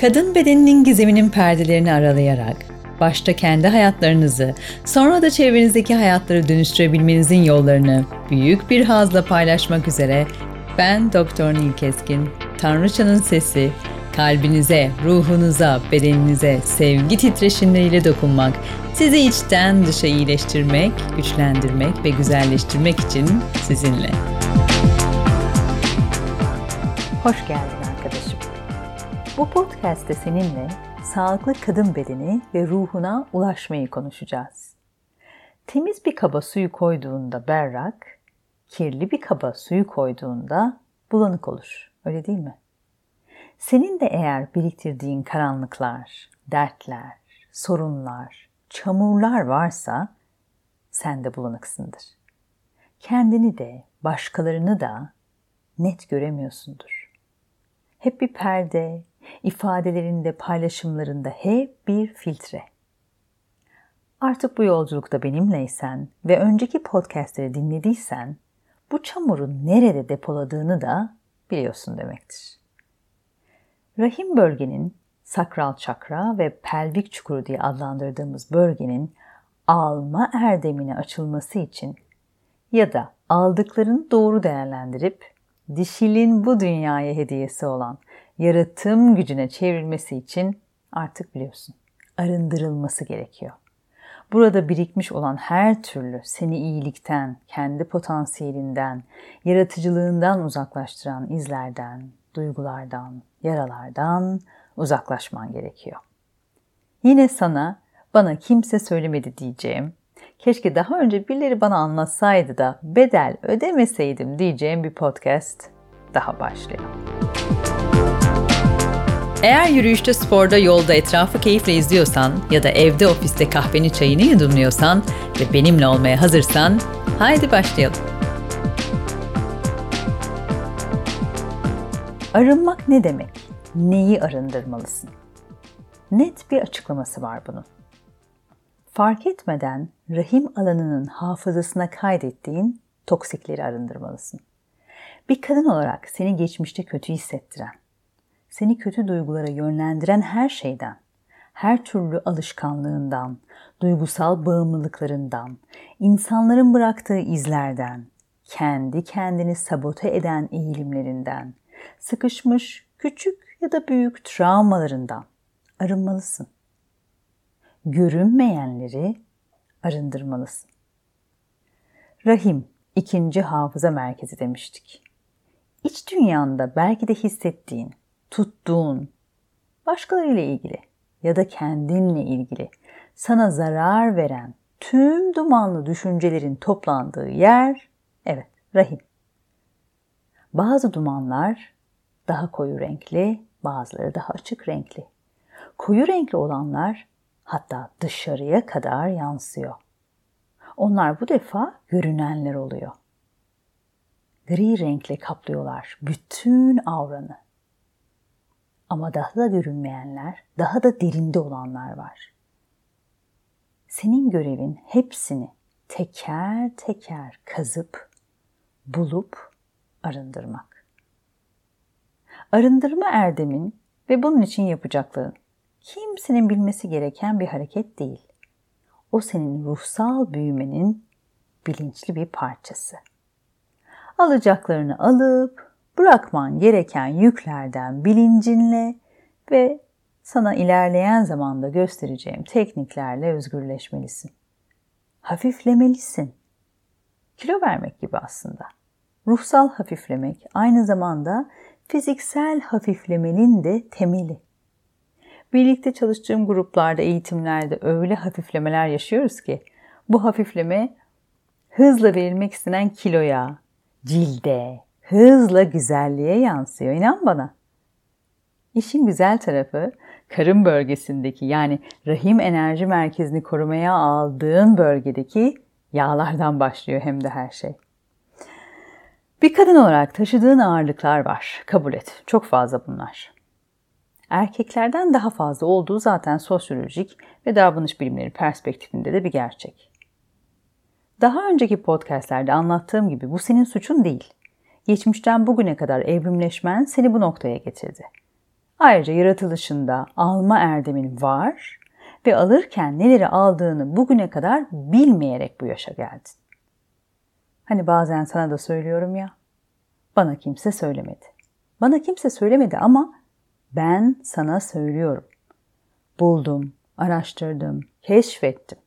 Kadın bedeninin gizeminin perdelerini aralayarak, başta kendi hayatlarınızı, sonra da çevrenizdeki hayatları dönüştürebilmenizin yollarını büyük bir hazla paylaşmak üzere ben Doktor Nil Keskin, Tanrıçanın Sesi, kalbinize, ruhunuza, bedeninize sevgi titreşimleriyle dokunmak, sizi içten dışa iyileştirmek, güçlendirmek ve güzelleştirmek için sizinle. Hoş geldin. Bu podcast'te seninle sağlıklı kadın bedeni ve ruhuna ulaşmayı konuşacağız. Temiz bir kaba suyu koyduğunda berrak, kirli bir kaba suyu koyduğunda bulanık olur. Öyle değil mi? Senin de eğer biriktirdiğin karanlıklar, dertler, sorunlar, çamurlar varsa sen de bulanıksındır. Kendini de, başkalarını da net göremiyorsundur. Hep bir perde, ifadelerinde, paylaşımlarında hep bir filtre. Artık bu yolculukta benimleysen ve önceki podcastleri dinlediysen bu çamurun nerede depoladığını da biliyorsun demektir. Rahim bölgenin sakral çakra ve pelvik çukuru diye adlandırdığımız bölgenin alma erdemine açılması için ya da aldıklarını doğru değerlendirip dişilin bu dünyaya hediyesi olan yaratım gücüne çevrilmesi için artık biliyorsun arındırılması gerekiyor. Burada birikmiş olan her türlü seni iyilikten, kendi potansiyelinden, yaratıcılığından uzaklaştıran izlerden, duygulardan, yaralardan uzaklaşman gerekiyor. Yine sana bana kimse söylemedi diyeceğim, keşke daha önce birileri bana anlatsaydı da bedel ödemeseydim diyeceğim bir podcast daha başlıyor. Eğer yürüyüşte, sporda, yolda etrafı keyifle izliyorsan ya da evde, ofiste kahveni çayını yudumluyorsan ve benimle olmaya hazırsan haydi başlayalım. Arınmak ne demek? Neyi arındırmalısın? Net bir açıklaması var bunun. Fark etmeden rahim alanının hafızasına kaydettiğin toksikleri arındırmalısın. Bir kadın olarak seni geçmişte kötü hissettiren, seni kötü duygulara yönlendiren her şeyden, her türlü alışkanlığından, duygusal bağımlılıklarından, insanların bıraktığı izlerden, kendi kendini sabote eden eğilimlerinden, sıkışmış küçük ya da büyük travmalarından arınmalısın. Görünmeyenleri arındırmalısın. Rahim ikinci hafıza merkezi demiştik. İç dünyanda belki de hissettiğin tuttuğun, başkalarıyla ilgili ya da kendinle ilgili sana zarar veren tüm dumanlı düşüncelerin toplandığı yer, evet rahim. Bazı dumanlar daha koyu renkli, bazıları daha açık renkli. Koyu renkli olanlar hatta dışarıya kadar yansıyor. Onlar bu defa görünenler oluyor. Gri renkle kaplıyorlar bütün avranı. Ama daha da görünmeyenler, daha da derinde olanlar var. Senin görevin hepsini teker teker kazıp, bulup arındırmak. Arındırma erdemin ve bunun için yapacakların kimsenin bilmesi gereken bir hareket değil. O senin ruhsal büyümenin bilinçli bir parçası. Alacaklarını alıp bırakman gereken yüklerden bilincinle ve sana ilerleyen zamanda göstereceğim tekniklerle özgürleşmelisin. Hafiflemelisin. Kilo vermek gibi aslında. Ruhsal hafiflemek aynı zamanda fiziksel hafiflemenin de temeli. Birlikte çalıştığım gruplarda, eğitimlerde öyle hafiflemeler yaşıyoruz ki bu hafifleme hızla verilmek istenen kiloya, cilde, hızla güzelliğe yansıyor. İnan bana. İşin güzel tarafı karın bölgesindeki yani rahim enerji merkezini korumaya aldığın bölgedeki yağlardan başlıyor hem de her şey. Bir kadın olarak taşıdığın ağırlıklar var. Kabul et. Çok fazla bunlar. Erkeklerden daha fazla olduğu zaten sosyolojik ve davranış bilimleri perspektifinde de bir gerçek. Daha önceki podcastlerde anlattığım gibi bu senin suçun değil geçmişten bugüne kadar evrimleşmen seni bu noktaya getirdi. Ayrıca yaratılışında alma erdemin var ve alırken neleri aldığını bugüne kadar bilmeyerek bu yaşa geldin. Hani bazen sana da söylüyorum ya, bana kimse söylemedi. Bana kimse söylemedi ama ben sana söylüyorum. Buldum, araştırdım, keşfettim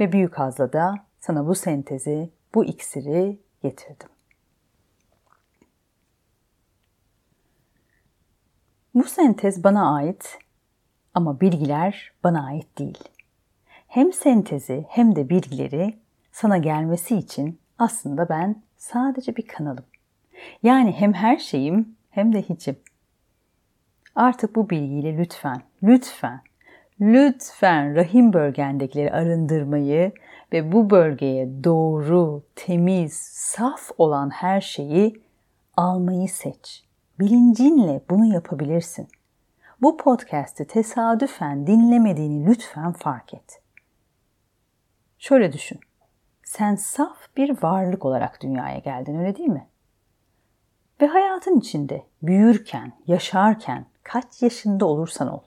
ve büyük hazla da sana bu sentezi, bu iksiri getirdim. Bu sentez bana ait ama bilgiler bana ait değil. Hem sentezi hem de bilgileri sana gelmesi için aslında ben sadece bir kanalım. Yani hem her şeyim hem de hiçim. Artık bu bilgiyle lütfen, lütfen, lütfen rahim bölgendekileri arındırmayı ve bu bölgeye doğru, temiz, saf olan her şeyi almayı seç. Bilincinle bunu yapabilirsin. Bu podcast'i tesadüfen dinlemediğini lütfen fark et. Şöyle düşün. Sen saf bir varlık olarak dünyaya geldin öyle değil mi? Ve hayatın içinde büyürken, yaşarken kaç yaşında olursan ol.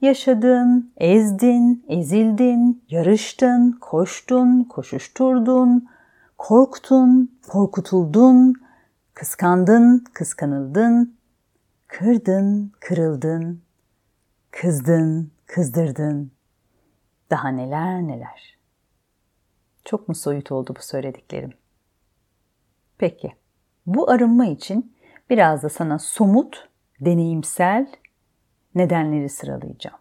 Yaşadın, ezdin, ezildin, yarıştın, koştun, koşuşturdun, korktun, korkutuldun, kıskandın, kıskanıldın, kırdın, kırıldın, kızdın, kızdırdın. Daha neler neler. Çok mu soyut oldu bu söylediklerim? Peki, bu arınma için biraz da sana somut, deneyimsel nedenleri sıralayacağım.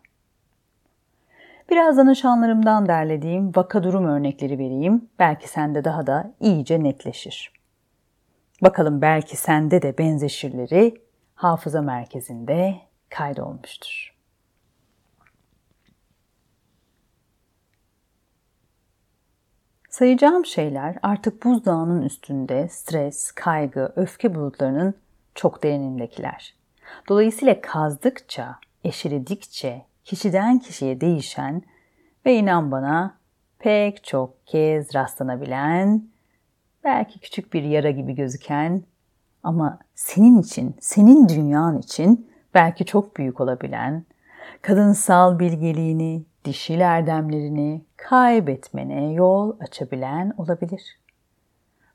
Biraz danışanlarımdan derlediğim vaka durum örnekleri vereyim. Belki sende daha da iyice netleşir. Bakalım belki sende de benzeşirleri hafıza merkezinde kaydolmuştur. Sayacağım şeyler artık buzdağının üstünde stres, kaygı, öfke bulutlarının çok derinindekiler. Dolayısıyla kazdıkça, eşiledikçe kişiden kişiye değişen ve inan bana pek çok kez rastlanabilen, belki küçük bir yara gibi gözüken ama senin için, senin dünyan için belki çok büyük olabilen, kadınsal bilgeliğini, dişil erdemlerini kaybetmene yol açabilen olabilir.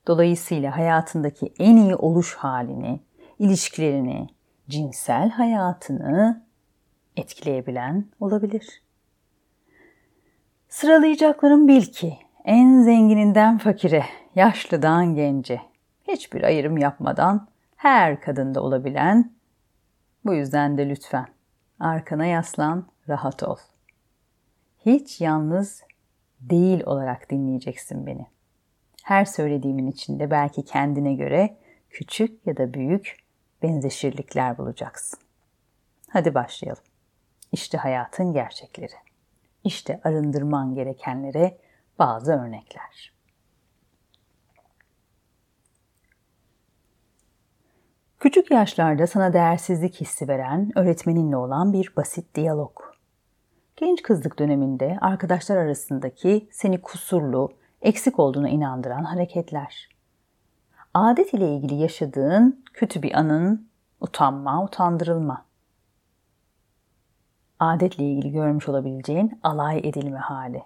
Dolayısıyla hayatındaki en iyi oluş halini, ilişkilerini, cinsel hayatını etkileyebilen olabilir. Sıralayacaklarım bil ki en zengininden fakire, yaşlıdan gence, hiçbir ayrım yapmadan her kadında olabilen, bu yüzden de lütfen arkana yaslan, rahat ol. Hiç yalnız değil olarak dinleyeceksin beni. Her söylediğimin içinde belki kendine göre küçük ya da büyük benzeşirlikler bulacaksın. Hadi başlayalım. İşte hayatın gerçekleri. İşte arındırman gerekenlere bazı örnekler. Küçük yaşlarda sana değersizlik hissi veren öğretmeninle olan bir basit diyalog. Genç kızlık döneminde arkadaşlar arasındaki seni kusurlu, eksik olduğuna inandıran hareketler. Adet ile ilgili yaşadığın kötü bir anın, utanma, utandırılma. Adetle ilgili görmüş olabileceğin alay edilme hali.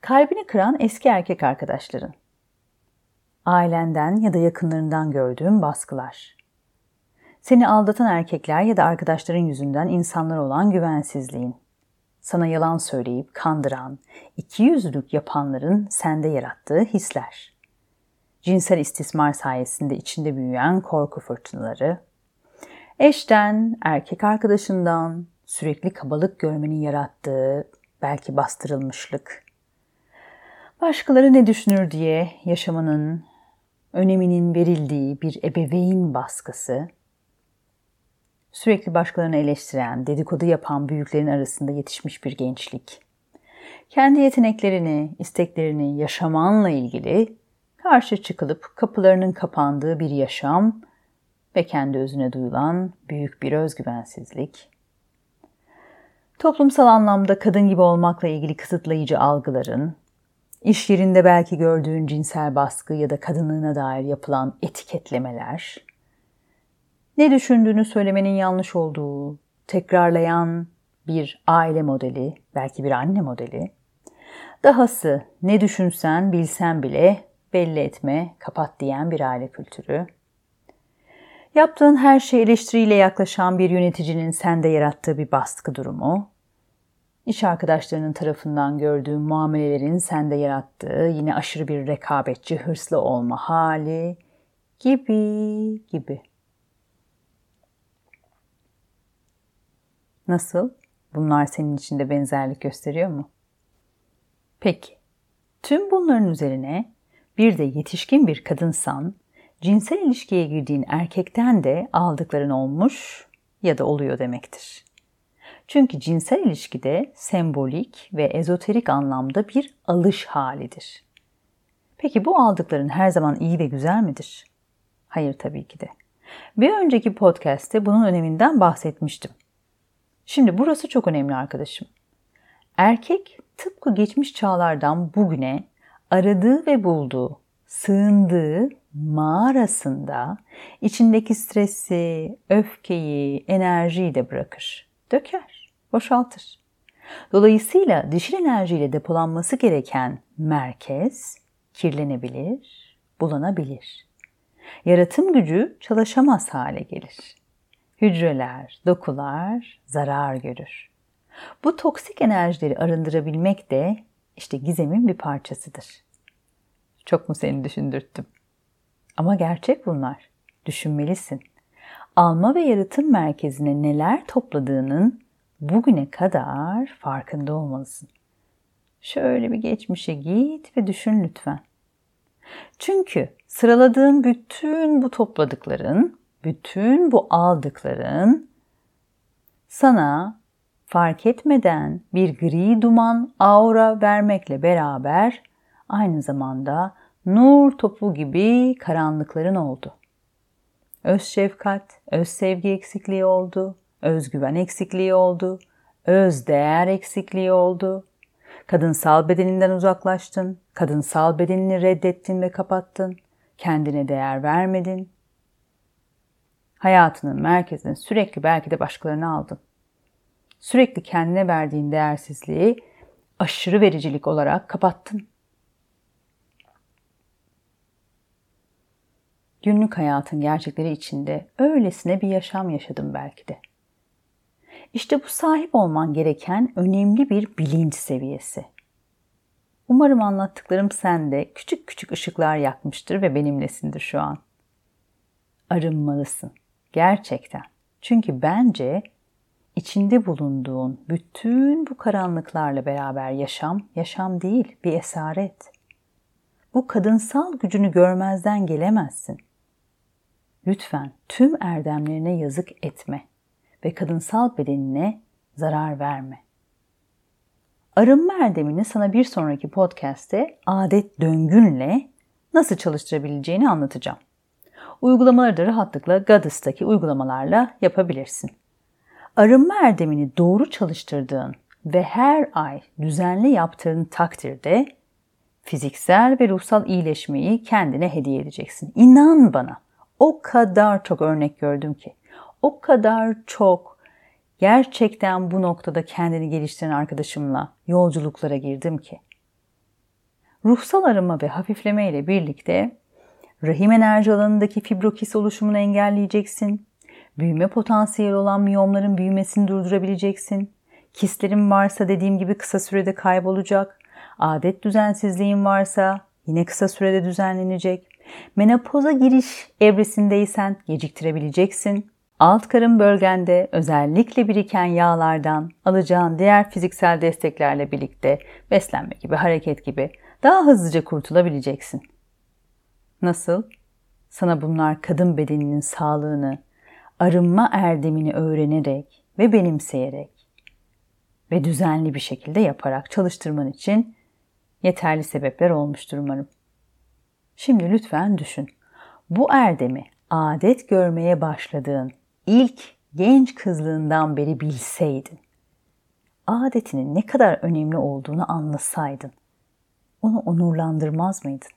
Kalbini kıran eski erkek arkadaşların ailenden ya da yakınlarından gördüğün baskılar. Seni aldatan erkekler ya da arkadaşların yüzünden insanlar olan güvensizliğin. Sana yalan söyleyip kandıran, ikiyüzlülük yapanların sende yarattığı hisler. Cinsel istismar sayesinde içinde büyüyen korku fırtınaları. Eşten, erkek arkadaşından, sürekli kabalık görmenin yarattığı belki bastırılmışlık. Başkaları ne düşünür diye yaşamanın öneminin verildiği bir ebeveyn baskısı, sürekli başkalarını eleştiren, dedikodu yapan büyüklerin arasında yetişmiş bir gençlik. Kendi yeteneklerini, isteklerini yaşamanla ilgili karşı çıkılıp kapılarının kapandığı bir yaşam ve kendi özüne duyulan büyük bir özgüvensizlik. Toplumsal anlamda kadın gibi olmakla ilgili kısıtlayıcı algıların, İş yerinde belki gördüğün cinsel baskı ya da kadınlığına dair yapılan etiketlemeler, ne düşündüğünü söylemenin yanlış olduğu, tekrarlayan bir aile modeli, belki bir anne modeli. Dahası ne düşünsen bilsen bile belli etme, kapat diyen bir aile kültürü. Yaptığın her şey eleştiriyle yaklaşan bir yöneticinin sende yarattığı bir baskı durumu. İş arkadaşlarının tarafından gördüğün muamelelerin sende yarattığı yine aşırı bir rekabetçi, hırslı olma hali gibi gibi. Nasıl? Bunlar senin için de benzerlik gösteriyor mu? Peki, tüm bunların üzerine bir de yetişkin bir kadınsan, cinsel ilişkiye girdiğin erkekten de aldıkların olmuş ya da oluyor demektir. Çünkü cinsel ilişkide sembolik ve ezoterik anlamda bir alış halidir. Peki bu aldıkların her zaman iyi ve güzel midir? Hayır tabii ki de. Bir önceki podcast'te bunun öneminden bahsetmiştim. Şimdi burası çok önemli arkadaşım. Erkek tıpkı geçmiş çağlardan bugüne aradığı ve bulduğu, sığındığı mağarasında içindeki stresi, öfkeyi, enerjiyi de bırakır. Döker, boşaltır. Dolayısıyla dişil enerjiyle depolanması gereken merkez kirlenebilir, bulanabilir. Yaratım gücü çalışamaz hale gelir. Hücreler, dokular zarar görür. Bu toksik enerjileri arındırabilmek de işte gizemin bir parçasıdır. Çok mu seni düşündürttüm? Ama gerçek bunlar. Düşünmelisin. Alma ve yaratım merkezine neler topladığının bugüne kadar farkında olmalısın. Şöyle bir geçmişe git ve düşün lütfen. Çünkü sıraladığın bütün bu topladıkların, bütün bu aldıkların sana fark etmeden bir gri duman aura vermekle beraber aynı zamanda nur topu gibi karanlıkların oldu. Öz şefkat, öz sevgi eksikliği oldu, özgüven eksikliği oldu, öz değer eksikliği oldu. Kadınsal bedeninden uzaklaştın, kadınsal bedenini reddettin ve kapattın, kendine değer vermedin. Hayatının merkezini sürekli belki de başkalarına aldın. Sürekli kendine verdiğin değersizliği aşırı vericilik olarak kapattın. Günlük hayatın gerçekleri içinde öylesine bir yaşam yaşadım belki de. İşte bu sahip olman gereken önemli bir bilinç seviyesi. Umarım anlattıklarım sende küçük küçük ışıklar yakmıştır ve benimlesindir şu an. Arınmalısın. Gerçekten. Çünkü bence içinde bulunduğun bütün bu karanlıklarla beraber yaşam, yaşam değil bir esaret. Bu kadınsal gücünü görmezden gelemezsin. Lütfen tüm erdemlerine yazık etme ve kadınsal bedenine zarar verme. Arınma erdemini sana bir sonraki podcast'te adet döngünle nasıl çalıştırabileceğini anlatacağım. Uygulamaları da rahatlıkla Goddess'taki uygulamalarla yapabilirsin. Arınma erdemini doğru çalıştırdığın ve her ay düzenli yaptığın takdirde fiziksel ve ruhsal iyileşmeyi kendine hediye edeceksin. İnan bana o kadar çok örnek gördüm ki. O kadar çok gerçekten bu noktada kendini geliştiren arkadaşımla yolculuklara girdim ki. Ruhsal arınma ve hafifleme ile birlikte rahim enerji alanındaki fibrokis oluşumunu engelleyeceksin. Büyüme potansiyeli olan miyomların büyümesini durdurabileceksin. Kistlerin varsa dediğim gibi kısa sürede kaybolacak. Adet düzensizliğin varsa yine kısa sürede düzenlenecek. Menopoza giriş evresindeysen geciktirebileceksin. Alt karın bölgende özellikle biriken yağlardan alacağın diğer fiziksel desteklerle birlikte beslenme gibi, hareket gibi daha hızlıca kurtulabileceksin. Nasıl? Sana bunlar kadın bedeninin sağlığını, arınma erdemini öğrenerek ve benimseyerek ve düzenli bir şekilde yaparak çalıştırman için yeterli sebepler olmuştur umarım. Şimdi lütfen düşün. Bu erdemi adet görmeye başladığın ilk genç kızlığından beri bilseydin, adetinin ne kadar önemli olduğunu anlasaydın, onu onurlandırmaz mıydın?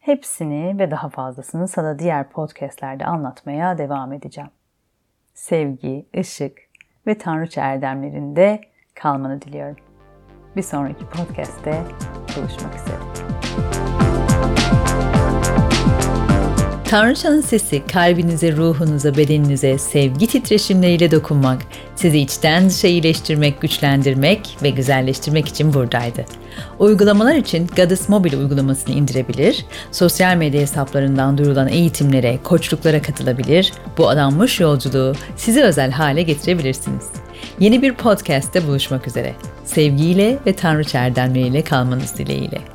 Hepsini ve daha fazlasını sana diğer podcastlerde anlatmaya devam edeceğim. Sevgi, ışık ve tanrıça erdemlerinde kalmanı diliyorum. Bir sonraki podcast'te buluşmak üzere. Tanrıçanın sesi kalbinize, ruhunuza, bedeninize sevgi titreşimleriyle dokunmak, sizi içten dışa iyileştirmek, güçlendirmek ve güzelleştirmek için buradaydı. Uygulamalar için Goddess Mobile uygulamasını indirebilir, sosyal medya hesaplarından duyurulan eğitimlere, koçluklara katılabilir, bu adanmış yolculuğu size özel hale getirebilirsiniz. Yeni bir podcast'te buluşmak üzere. Sevgiyle ve Tanrıça erdemleriyle kalmanız dileğiyle.